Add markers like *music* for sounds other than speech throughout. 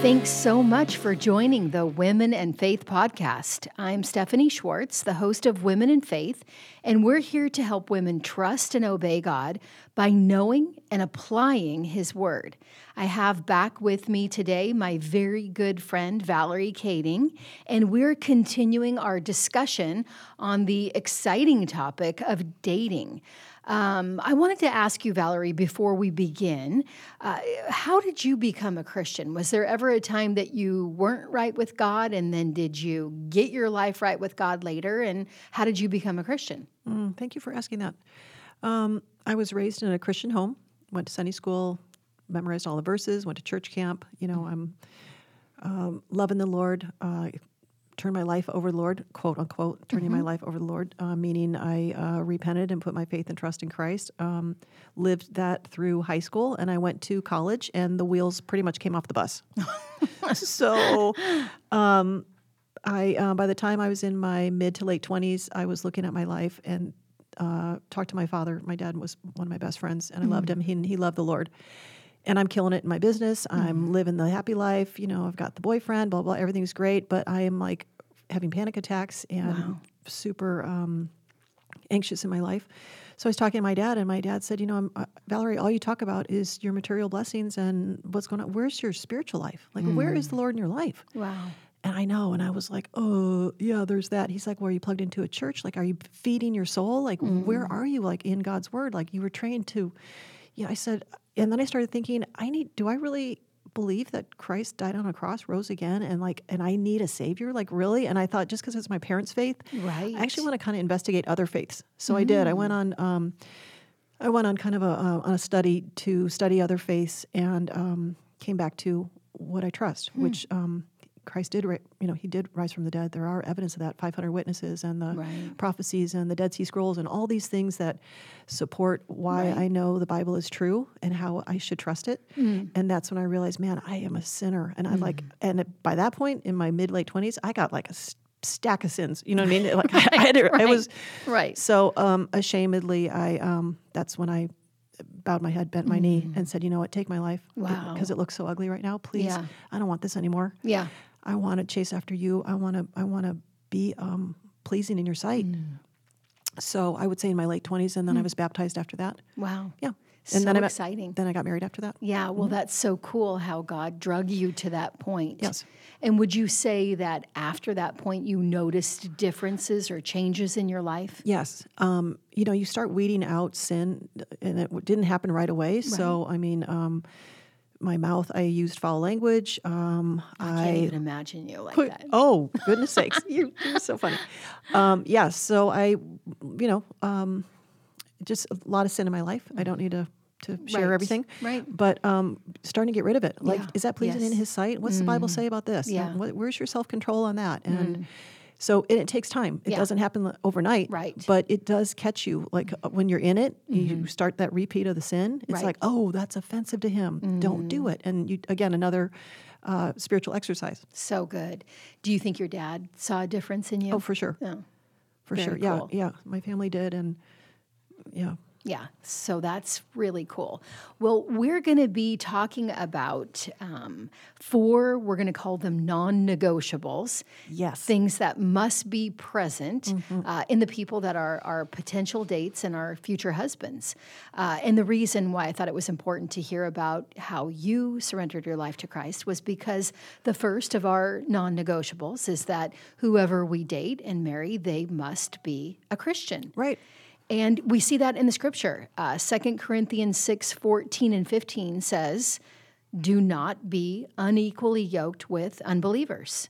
Thanks so much for joining the Women and Faith podcast. I'm Stephanie Schwartz, the host of Women and Faith, and we're here to help women trust and obey God by knowing and applying His Word. I have back with me today my very good friend Valerie Kading, and we're continuing our discussion on the exciting topic of dating. Um, I wanted to ask you, Valerie, before we begin, uh, how did you become a Christian? Was there ever a time that you weren't right with God, and then did you get your life right with God later? And how did you become a Christian? Mm, thank you for asking that. Um, I was raised in a Christian home, went to Sunday school, memorized all the verses, went to church camp. You know, I'm um, loving the Lord. Uh, turn my life over the Lord, quote unquote, turning mm-hmm. my life over the Lord, uh, meaning I uh, repented and put my faith and trust in Christ. Um, lived that through high school, and I went to college, and the wheels pretty much came off the bus. *laughs* so, um, I uh, by the time I was in my mid to late twenties, I was looking at my life and uh, talked to my father. My dad was one of my best friends, and I mm-hmm. loved him. He he loved the Lord and I'm killing it in my business. Mm-hmm. I'm living the happy life. You know, I've got the boyfriend, blah, blah, everything's great. But I am like having panic attacks and wow. super um, anxious in my life. So I was talking to my dad, and my dad said, "You know, uh, Valerie, all you talk about is your material blessings and what's going on. Where's your spiritual life? Like, mm. where is the mm. Lord in your life?" Wow. And I know, and I was like, "Oh, yeah, there's that." He's like, "Well, are you plugged into a church? Like, are you feeding your soul? Like, mm. where are you? Like in God's Word? Like, you were trained to." Yeah, I said, and then I started thinking, I need. Do I really believe that Christ died on a cross, rose again, and like, and I need a savior? Like, really? And I thought, just because it's my parents' faith, right? I actually want to kind of investigate other faiths. So mm. I did. I went mm. on. Um, I went on kind of a uh, on a study to study other faiths, and um, came back to what I trust, hmm. which um, Christ did, you know, he did rise from the dead. There are evidence of that 500 witnesses and the right. prophecies and the Dead Sea Scrolls and all these things that support why right. I know the Bible is true and how I should trust it. Mm. And that's when I realized, man, I am a sinner. And I mm. like, and by that point in my mid late 20s, I got like a stack of sins. You know what I mean? *laughs* Like right, I, had to, right, I was right. So um, ashamedly, I um, that's when I bowed my head, bent my mm. knee, and said, "You know what? Take my life. Wow. Because it, it, looks so ugly right now. Please, yeah. I don't want this anymore. Yeah. I want to chase after you. I want to I want to be um, pleasing in your sight. Mm. So I would say in my late twenties, and then mm. I was baptized after that. Wow. Yeah. And so then I exciting. Then I got married after that. Yeah, well, mm-hmm. that's so cool how God drug you to that point. Yes. And would you say that after that point, you noticed differences or changes in your life? Yes. Um, you know, you start weeding out sin, and it didn't happen right away. Right. So, I mean, um, my mouth. I used foul language. Um, I can't I, even imagine you like put, that. Oh goodness *laughs* sakes, you, are so funny. Um, yeah, so I, you know, um, just a lot of sin in my life. I don't need to to share right. everything, right? But um, starting to get rid of it. Like, yeah. is that pleasing yes. in His sight? What's mm. the Bible mm. say about this? Yeah. What, where's your self control on that? And mm. So and it takes time. It yeah. doesn't happen overnight. Right. But it does catch you. Like uh, when you're in it, mm-hmm. you start that repeat of the sin. It's right. like, oh, that's offensive to him. Mm-hmm. Don't do it. And you again another uh, spiritual exercise. So good. Do you think your dad saw a difference in you? Oh, for sure. Oh, for sure. Cool. Yeah, yeah. My family did, and yeah. Yeah, so that's really cool. Well, we're going to be talking about um, four, we're going to call them non negotiables. Yes. Things that must be present mm-hmm. uh, in the people that are our potential dates and our future husbands. Uh, and the reason why I thought it was important to hear about how you surrendered your life to Christ was because the first of our non negotiables is that whoever we date and marry, they must be a Christian. Right. And we see that in the scripture. Uh, 2 Corinthians 6 14 and 15 says, Do not be unequally yoked with unbelievers.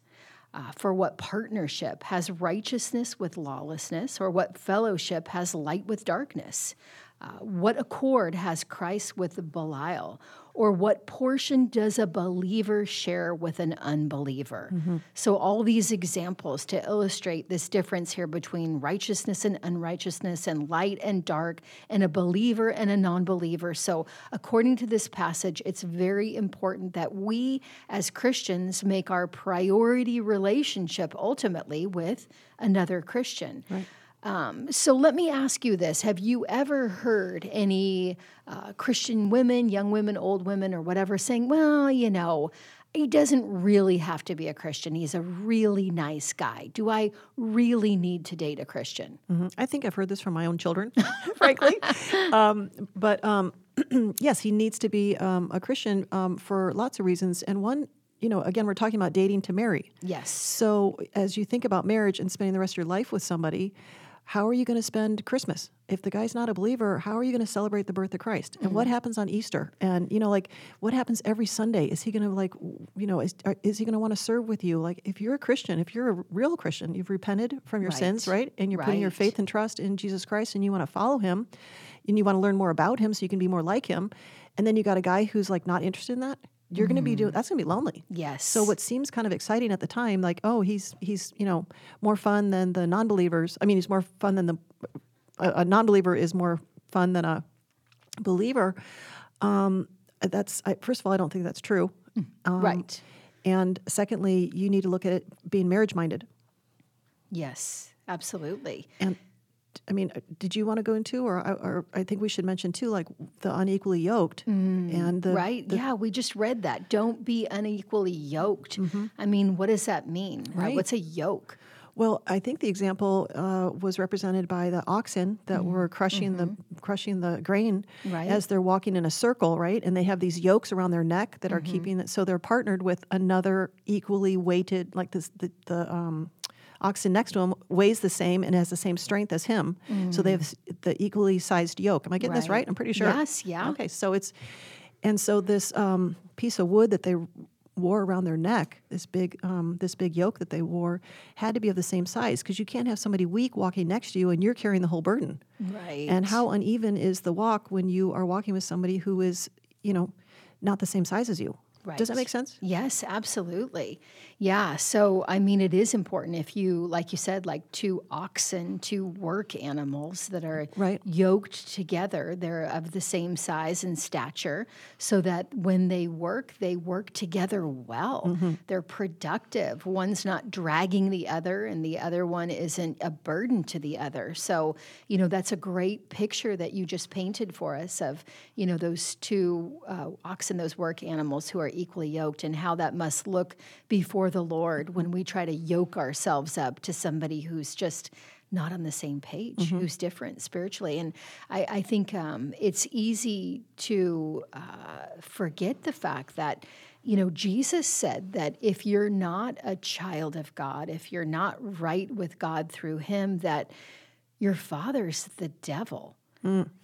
Uh, for what partnership has righteousness with lawlessness, or what fellowship has light with darkness? Uh, what accord has Christ with Belial? Or what portion does a believer share with an unbeliever? Mm-hmm. So, all these examples to illustrate this difference here between righteousness and unrighteousness, and light and dark, and a believer and a non believer. So, according to this passage, it's very important that we as Christians make our priority relationship ultimately with another Christian. Right. Um, so let me ask you this Have you ever heard any uh, Christian women, young women, old women, or whatever, saying, well, you know, he doesn't really have to be a Christian. He's a really nice guy. Do I really need to date a Christian? Mhm. I think I've heard this from my own children, *laughs* frankly. *laughs* Um, but um, *clears throat* yes, he needs to be um, a Christian um, for lots of reasons. And one, you know, again, we're talking about dating to marry. Yes. So as you think about marriage and spending the rest of your life with somebody, how are you going to spend Christmas? If the guy's not a believer, how are you going to celebrate the birth of Christ? And what mm-hmm. happens on Easter? And you know, like what happens every Sunday? Is he going to like, you know, is, uh, is he going to want to serve with you? Like if you're a Christian, if you're a real Christian, you've repented from your sins, Right. right? And you're putting your faith and trust in Jesus Christ, and you want to follow Him, and you want to learn more about Him, so you can be more like Him. And then you got a guy who's like not interested in that. You're going to be doing that's going to be lonely. Yes. So what seems kind of exciting at the time, like, oh, he's he's you know more fun than the non-believers. I mean, he's more fun than the a, a non-believer is more fun than a believer. Um, that's I, first of all, I don't think that's true. Um, right. And secondly, you need to look at it being marriage-minded. Yes, absolutely. And I mean, uh, did you want to go into, or, or I think we should mention too, like the unequally yoked and the right. yeah, we just read that. Don't be unequally yoked. I mean, what does that mean? Uh, Right. what's a yoke? Well, I think the example uh, was represented by the oxen that were crushing the crushing the grain Right. as they're walking in a circle, right? And they have these yokes around their neck that are keeping it. So they're partnered with another equally weighted, like this the the um, oxen next to him weighs the same and has the same strength as him. So they have the equally sized yoke. Am I getting this Right. right? I'm pretty sure. Yes, yeah. Okay, so it's and so this um, piece of wood that they wore around their neck, this big um, this big yoke that they wore, had to be of the same size because you can't have somebody weak walking next to you and you're carrying the whole burden. Right. And how uneven is the walk when you are walking with somebody who is, you know, not the same size as you? Does that make sense? Yes, absolutely. Yeah. So, I mean, it is important if you, like you said, like two oxen, two work animals that are Right. yoked together, they're of the same size and stature, so that when they work, they work together well. Mm-hmm. They're productive. One's not dragging the other, and the other one isn't a burden to the other. So, you know, that's a great picture that you just painted for us of, you know, those two uh, oxen, those work animals who are equally yoked, and how that must look before the Lord when we try to yoke ourselves up to somebody who's just not on the same page, who's different spiritually. And I, I think um, it's easy to uh, forget the fact that, you know, Jesus said that if you're not a child of God, if you're not right with God through Him, that your father's the devil.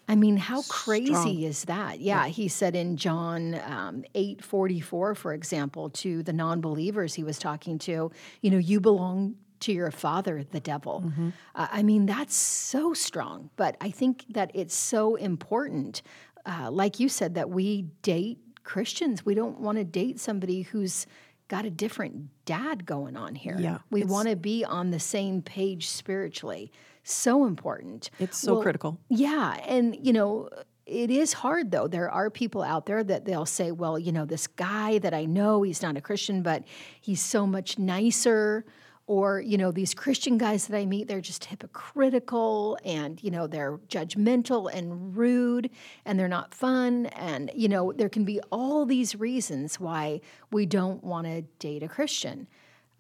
I mean, how crazy is that? Yeah, he said in John um, eight forty four, for example, to the non believers he was talking to, you know, you belong to your father, the devil. Uh, I mean, that's so strong. But I think that it's so important, uh, like you said, that we date Christians. We don't want to date somebody who's got a different dad going on here. Yeah, we want to be on the same page spiritually. So important. It's so Well, critical. Yeah, and you know, it is hard though. There are people out there that they'll say, "Well, you know, this guy that I know, he's not a Christian, but he's so much nicer." Or, you know, these Christian guys that I meet, they're just hypocritical and, you know, they're judgmental and rude and they're not fun. And, you know, there can be all these reasons why we don't want to date a Christian.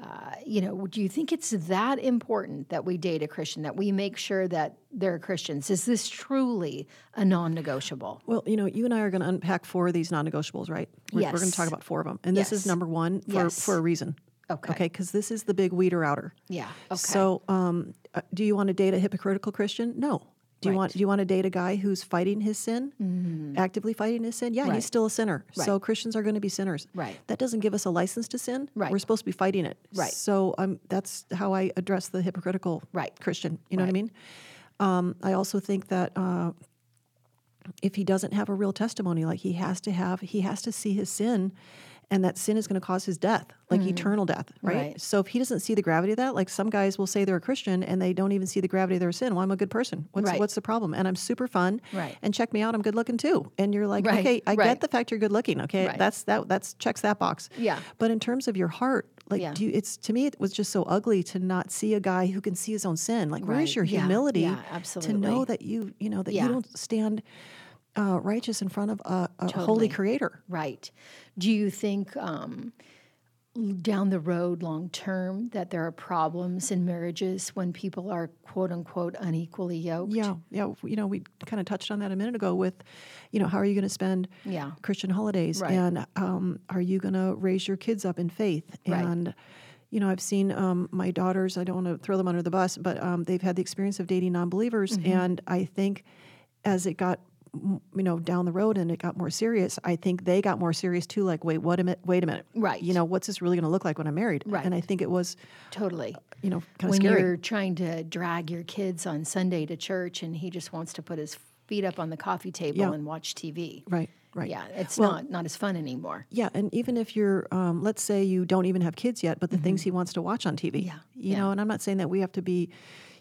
Uh, you know, do you think it's that important that we date a Christian, that we make sure that they're Christians? Is this truly a non negotiable? Well, you know, you and I are going to unpack four of these non-negotiables, right? We're, we're going to talk about four of them, and this is number one for Yes. for a reason. Okay. Okay, because this is the big weeder outer. Yeah. Okay. So, um, uh, do you want to date a hypocritical Christian? No. Do you want do you want to date a guy who's fighting his sin, actively fighting his sin? Yeah, Mm-hmm. Right. he's still a sinner. So Christians are going to be sinners. Right. That doesn't give us a license to sin. Right. We're supposed to be fighting it. Right. So um, that's how I address the hypocritical Right. Christian. You know what I mean? Um, I also think that uh, if he doesn't have a real testimony, like he has to have, he has to see his sin, and that sin is going to cause his death, like eternal death, right? Mm-hmm. Right. So if he doesn't see the gravity of that, like some guys will say they're a Christian and they don't even see the gravity of their sin. Well, I'm a good person. What's Right. what's the problem? And I'm super fun. Right. And check me out, I'm good looking too. And you're like, Right, okay, I get the fact you're good looking. Okay, Right. that's that that's checks that box. Yeah. But in terms of your heart, like, Yeah. do you, it's to me, it was just so ugly to not see a guy who can see his own sin. Like, where is your Yeah. humility Yeah, to absolutely. know that you, you know, that Yeah. you don't stand uh, righteous in front of a, a Totally. holy creator? Right. Do you think um, down the road, long term, that there are problems in marriages when people are quote unquote unequally yoked? Yeah, yeah. You know, we kind of touched on that a minute ago with, you know, how are you going to spend Yeah. Christian holidays, Right. and um, are you going to raise your kids up in faith? Right. And you know, I've seen um, my daughters. I don't want to throw them under the bus, but um, they've had the experience of dating non-believers, Mm-hmm. and I think as it got you know down the road and it got more serious i think they got more serious too like wait what a minute wait a minute Right. you know what's this really going to look like when i'm married Right. and i think it was Totally. you know kind of when scary you're trying to drag your kids on Sunday to church and he just wants to put his feet up on the coffee table Yeah. and watch TV. right right Yeah, it's Well- not not as fun anymore. Yeah, and even if you're, um, let's say you don't even have kids yet, but the things he wants to watch on TV, Mm-hmm. Yeah, you yeah. know, and I'm not saying that we have to be,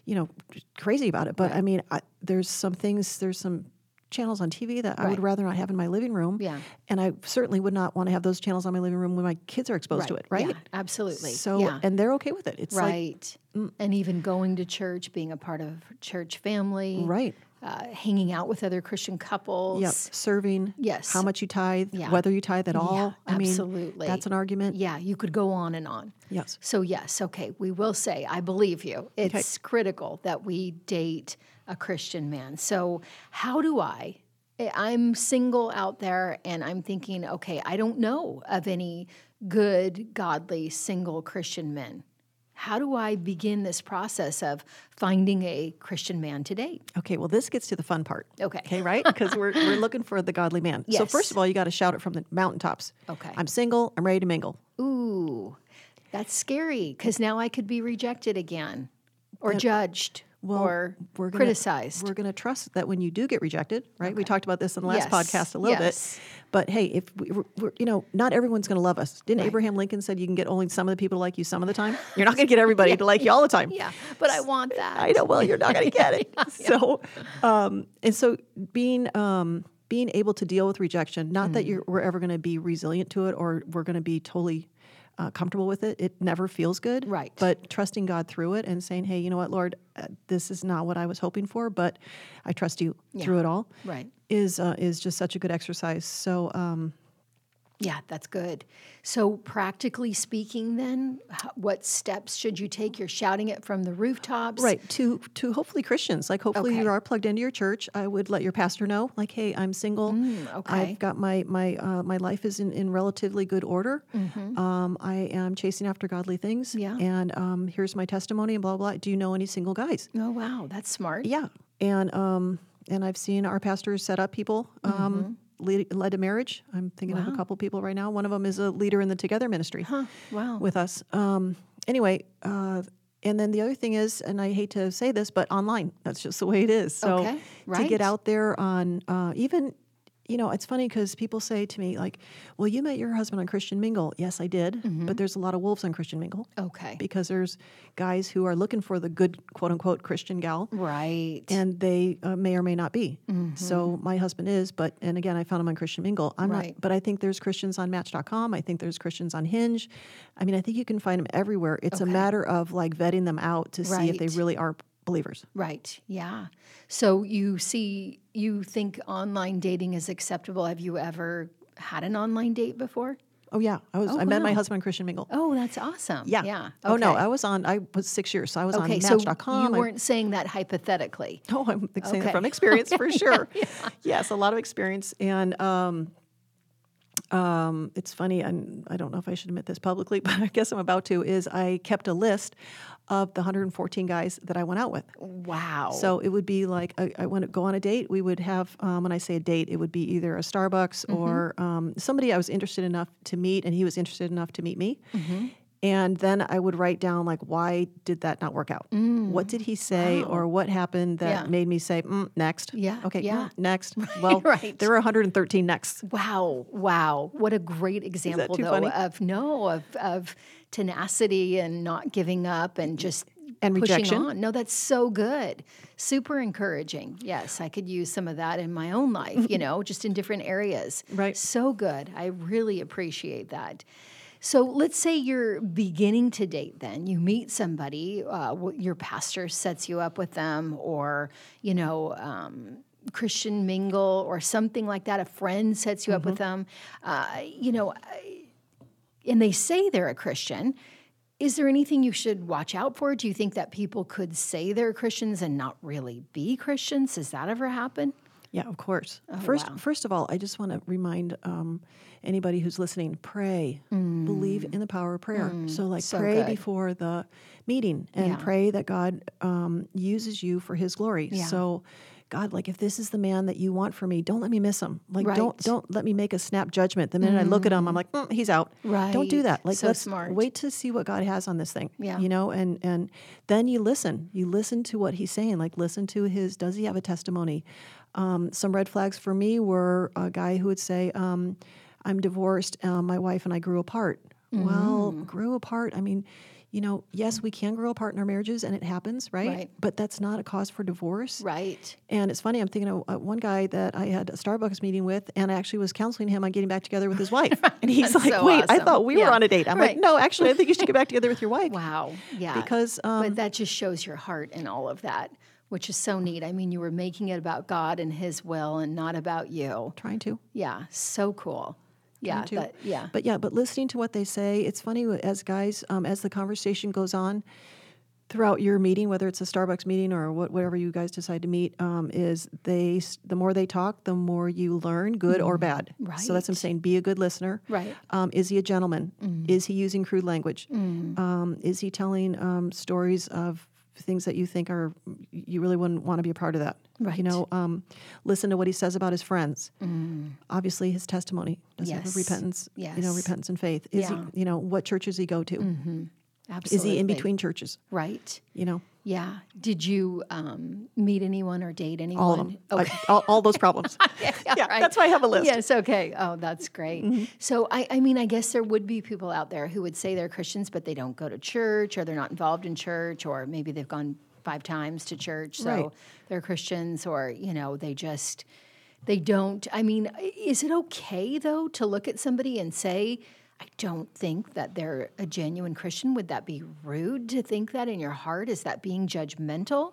you know, crazy about it, but I mean, I, there's some things, there's some channels on TV that I would rather not have in my living room. Yeah. And I certainly would not want to have those channels on my living room when my kids are exposed to it, right? Yeah, absolutely. So, yeah. and they're okay with it. It's like, right. and even going to church, being a part of church family, right. uh, hanging out with other Christian couples. Yep. Serving. Yes. How much you tithe, Yeah. whether you tithe at all. Yeah, I mean, absolutely. that's an argument. Yeah, you could go on and on. Yes. So, yes, okay, we will say, I believe you. It's critical that we date a Christian man. So, how do I? I'm single out there and I'm thinking, okay, I don't know of any good, godly, single Christian men. How do I begin this process of finding a Christian man to date? Okay, well, this gets to the fun part. Okay. Okay, right? Because we're, we're looking for the godly man. Yes. So, first of all, you got to shout it from the mountaintops. Okay. I'm single, I'm ready to mingle. Ooh, that's scary because now I could be rejected again or judged or We're gonna, criticized. We're going to trust that when you do get rejected, right? We talked about this in the last Yes, podcast a little yes. bit. But hey, if we, we're, we're, you know, not everyone's going to love us. Didn't Abraham Lincoln said you can get only some of the people to like you some of the time? *laughs* You're not going to get everybody to like you all the time. yeah, but I want that. I know. Well, you're not going to get it. *laughs* *laughs* So, um, and so being um, being able to deal with rejection, not Mm. that you're we're ever going to be resilient to it or we're going to be totally uh, comfortable with it. It never feels good. Right. But trusting God through it and saying, "Hey, you know what, Lord, uh, this is not what I was hoping for, but I trust you through it all." Right. Is uh, is just such a good exercise. So. Um, Yeah, that's good. So, practically speaking, then, what steps should you take? You're shouting it from the rooftops. Right to to hopefully Christians, like hopefully Okay. you are plugged into your church. I would let your pastor know, like, hey, I'm single. Mm, okay. I've got my my uh, my life is in, in relatively good order. Mm-hmm. Um, I am chasing after godly things. Mm-hmm. Yeah. and um, here's my testimony and blah blah. Do you know any single guys? Oh, wow. That's smart. Yeah, and um, and I've seen our pastors set up people. Um, Lead, led to marriage. I'm thinking of a couple people right now. One of them is a leader in the Together ministry Huh. Wow. with us. Um, anyway, uh, and then the other thing is, and I hate to say this, but online. That's just the way it is. So Okay, to get out there on uh, even, you know, it's funny because people say to me like, "Well, you met your husband on Christian Mingle." Yes, I did, Mm-hmm. but there's a lot of wolves on Christian Mingle okay. because there's guys who are looking for the good quote unquote Christian gal. Right. And they uh, may or may not be. Mm-hmm. So my husband is, but and again, I found him on Christian Mingle. I'm Right. not, but I think there's Christians on Match.com. I think there's Christians on Hinge. I mean, I think you can find them everywhere. It's a matter of like vetting them out to see if they really are believers. Right. Yeah. So you see, you think online dating is acceptable. Have you ever had an online date before? Oh yeah, I was. Oh, I met my husband Christian Mingle. Oh, that's awesome. Yeah. Yeah. Oh no, I was on. I was six years, so I was Okay, on so Match.com. you I- weren't saying that hypothetically. No, I'm saying Okay. that from experience for *laughs* sure. Yes, a lot of experience, and um, um, it's funny. And I don't know if I should admit this publicly, *laughs* but I guess I'm about to. Is I kept a list of the 114 guys that I went out with. Wow. So it would be like I, I want to go on a date. We would have um, when I say a date, it would be either a Starbucks or um, somebody I was interested enough to meet, and he was interested enough to meet me. And then I would write down like why did that not work out? What did he say or what happened that Yeah. made me say mm, next? Yeah, Okay. yeah. mm, next. *laughs* Well, right. there were 113 next. Wow, wow. What a great example though funny? of no of of tenacity and not giving up and just And pushing rejection. on. No, that's so good. Super encouraging. Yes, I could use some of that in my own life, you know, just in different areas. Right. So good. I really appreciate that. So let's say you're beginning to date then. You meet somebody, uh, your pastor sets you up with them, or, you know, um, Christian mingle or something like that. A friend sets you up with them. Uh, you know, and they say they're a Christian. Is there anything you should watch out for? Do you think that people could say they're Christians and not really be Christians? Does that ever happen? Yeah, of course. first, Oh, wow. first of all, I just want to remind um, anybody who's listening: pray, believe in the power of prayer. so, like, Mm. so pray good. before the meeting and Yeah. pray that God um, uses you for His glory. Yeah. So, God, like, if this is the man that you want for me, don't let me miss him. Like, don't Mm. don't let me make a snap judgment. The minute I look at him, I'm like, "Mm, he's out. Right. Don't do that. Like, So let's smart. wait to see what God has on this thing. Yeah. You know, and and then you listen. You listen to what he's saying. Like, listen to his. Does he have a testimony? Um, some red flags for me were a guy who would say, um, "I'm divorced. Uh, my wife and I grew apart." Well, Mm. grew apart. I mean, you know, yes, we can grow apart in our marriages, and it happens, right? Right. But that's not a cause for divorce. Right. And it's funny. I'm thinking of uh, one guy that I had a Starbucks meeting with, and I actually was counseling him on getting back together with his *laughs* wife. And he's That's like, so "Wait, I thought we Yeah. were on a date." I'm Right. like, "No, actually, I think you should get back together with your wife." *laughs* Wow. Yeah. Because um, but that just shows your heart and all of that, which is so neat. I mean, you were making it about God and His will and not about you. trying to. Yeah. So cool. Yeah. to. That, yeah. But yeah, but listening to what they say, it's funny as guys, um, as the conversation goes on throughout your meeting, whether it's a Starbucks meeting or what, whatever you guys decide to meet, um, is they the more they talk, the more you learn, good or bad. Right. So that's what I'm saying. Be a good listener. Right. Um, is he a gentleman? Is he using crude language? Um, is he telling um, stories of things that you think are you really wouldn't want to be a part of that? Right. You know, um, listen to what he says about his friends. Obviously, his testimony. Does he have a Yes. repentance? You know, repentance and faith. Is Yeah. he? You know, what churches he go to? Absolutely. Is he in between churches? Right. You know, Yeah. Did you um, meet anyone or date anyone? all of them. Okay. I- all, all those problems. *laughs* yeah, yeah, right. that's why I have a list. Yes, okay. Oh, that's great. Mm-hmm. So, I, I mean, I guess there would be people out there who would say they're Christians, but they don't go to church or they're not involved in church, or maybe they've gone five times to church, so Right. they're Christians, or, you know, they just, they don't. I mean, is it okay, though, to look at somebody and say, I don't think that they're a genuine Christian? Would that be rude to think that in your heart? Is that being judgmental?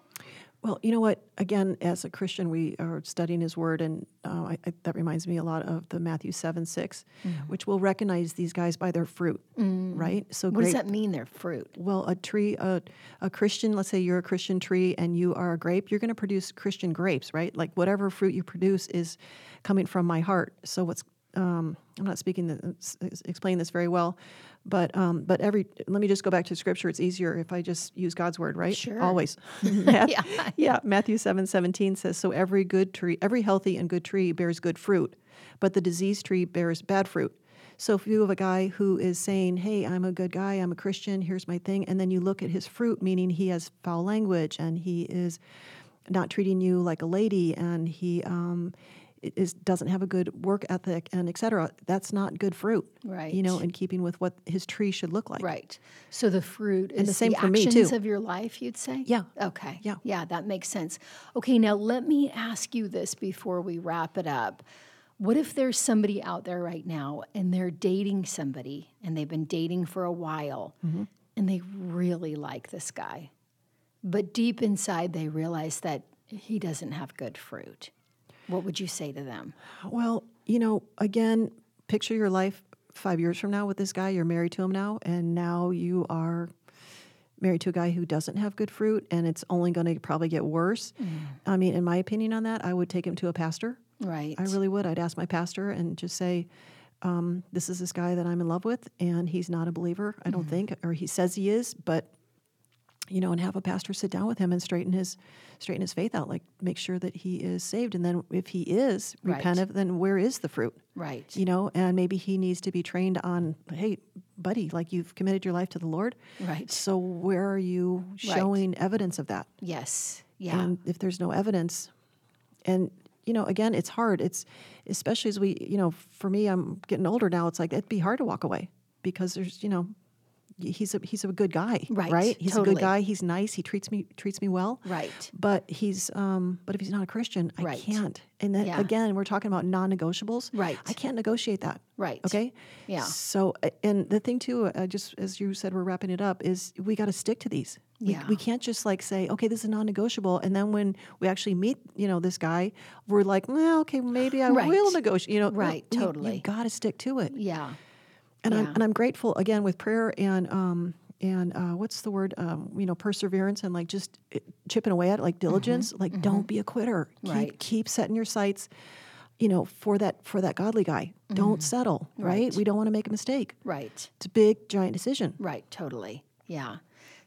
Well, you know what? Again, as a Christian, we are studying His Word, and uh, I, I, that reminds me a lot of the Matthew seven 6 Mm-hmm. which will recognize these guys by their fruit, right? So Mm. What great. does that mean, their fruit? Well, a tree, a, a Christian, let's say you're a Christian tree and you are a grape, you're going to produce Christian grapes, right? Like whatever fruit you produce is coming from my heart. So what's, um, I'm not speaking, the, explain this very well, but, um, but every, let me just go back to scripture. It's easier if I just use God's word, right? Sure. Always. *laughs* *laughs* yeah. Yeah. yeah. Matthew 7, 17 says, so every good tree, every healthy and good tree bears good fruit, but the diseased tree bears bad fruit. So if you have a guy who is saying, "Hey, I'm a good guy, I'm a Christian, here's my thing," and then you look at his fruit, meaning he has foul language and he is not treating you like a lady and he um, is doesn't have a good work ethic and et cetera, that's not good fruit. Right. You know, in keeping with what his tree should look like. Right. So the fruit is the same the for me, actions too. of your life, you'd say? Yeah. Okay. Yeah. Yeah, that makes sense. Okay, now let me ask you this before we wrap it up. What if there's somebody out there right now and they're dating somebody and they've been dating for a while Mm-hmm. and they really like this guy, but deep inside they realize that he doesn't have good fruit? What would you say to them? Well, you know, again, picture your life five years from now with this guy. You're married to him now, and now you are married to a guy who doesn't have good fruit, and it's only going to probably get worse. I mean, in my opinion on that, I would take him to a pastor. Right. I really would. I'd ask my pastor and just say, um, "This is this guy that I'm in love with, and he's not a believer. I don't think, or he says he is, but." You know, and have a pastor sit down with him and straighten his straighten his faith out, like make sure that he is saved, and then if he is Right. repentant, then where is the fruit? right. you know, and maybe he needs to be trained on, hey, buddy, like you've committed your life to the Lord. Right. So where are you Right. showing evidence of that? Yes. Yeah. And if there's no evidence, and you know, again, it's hard. It's especially as we, you know, for me, I'm getting older now. It's like it'd be hard to walk away because there's, you know, he's a he's a good guy, Right, Right? He's a good guy. He's nice. He treats me treats me well. Right. But he's um but if he's not a Christian, I Right. can't. And then Yeah. again, we're talking about non-negotiables. Right. I can't negotiate that. Right. Okay. Yeah. So and the thing too, uh, just as you said, we're wrapping it up. Is we got to stick to these. We, Yeah. we can't just like say, okay, this is non-negotiable, and then when we actually meet, you know, this guy, we're like, well, okay, maybe I *laughs* Right. will negotiate. You know, Right, you- totally. You got to stick to it. Yeah. And I'm and I'm grateful again with prayer and um and uh, what's the word um, you know perseverance and like just uh, chipping away at it like diligence like don't be a quitter keep Mm-hmm. Right. keep setting your sights you know for that for that godly guy don't settle right? Mm-hmm. Right. we don't want to make a mistake Right. it's a big giant decision Right, totally. Yeah.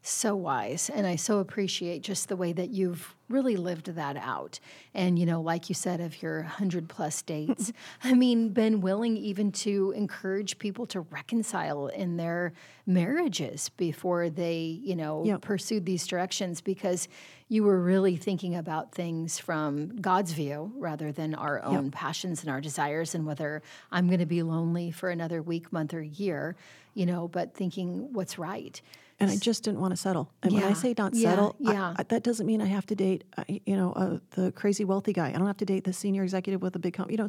So wise. And I so appreciate just the way that you've really lived that out. And, you know, like you said, of your 100 plus dates, *laughs* I mean, been willing even to encourage people to reconcile in their marriages before they, you know, Yep. pursued these directions because you were really thinking about things from God's view rather than our own passions and our desires and whether I'm going to be lonely for another week, month, or year, you know, but thinking what's right. And I just didn't want to settle. And when I Yeah. say not settle, I- yeah. I, that doesn't mean I have to date, uh, you know, uh, the crazy wealthy guy. I don't have to date the senior executive with a big company. You know,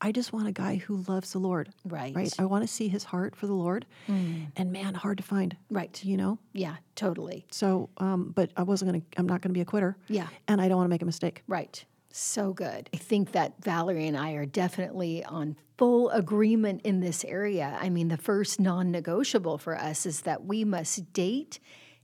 I just want a guy who loves the Lord. Right. Mm. Right. I want to see his heart for the Lord. And man, hard to find. Right. You know. Yeah, totally. So, um, but I wasn't gonna. I'm not gonna be a quitter. Yeah. And I don't want to make a mistake. Right. So good. I think that Valerie and I are definitely on full agreement in this area. I mean, the first non negotiable for us is that we must date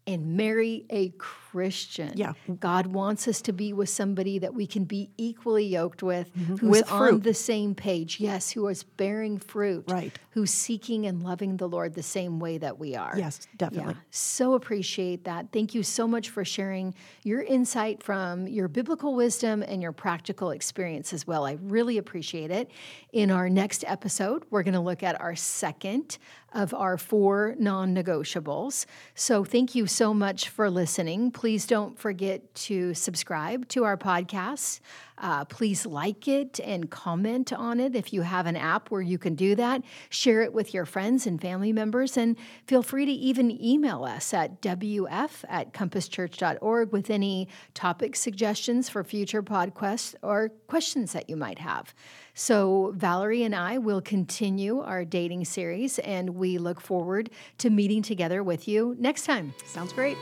and marry a Christian. Yeah. God wants us to be with somebody that we can be equally yoked with, who's Mm-hmm. With on the same page. Yes, who is bearing fruit. Right. Who's seeking and loving the Lord the same way that we are. Yes, definitely. Yeah, so appreciate that. Thank you so much for sharing your insight from your biblical wisdom and your practical experience as well. I really appreciate it. In our next episode, we're going to look at our second of our four non negotiables. So thank you so much for listening. Please don't forget to subscribe to our podcast. Uh, please like it and comment on it if you have an app where you can do that. Share it with your friends and family members, and feel free to even email us at wf at compasschurch.org with any topic suggestions for future podcasts or questions that you might have. So, Valerie and I will continue our dating series, and we look forward to meeting together with you next time. Sounds great.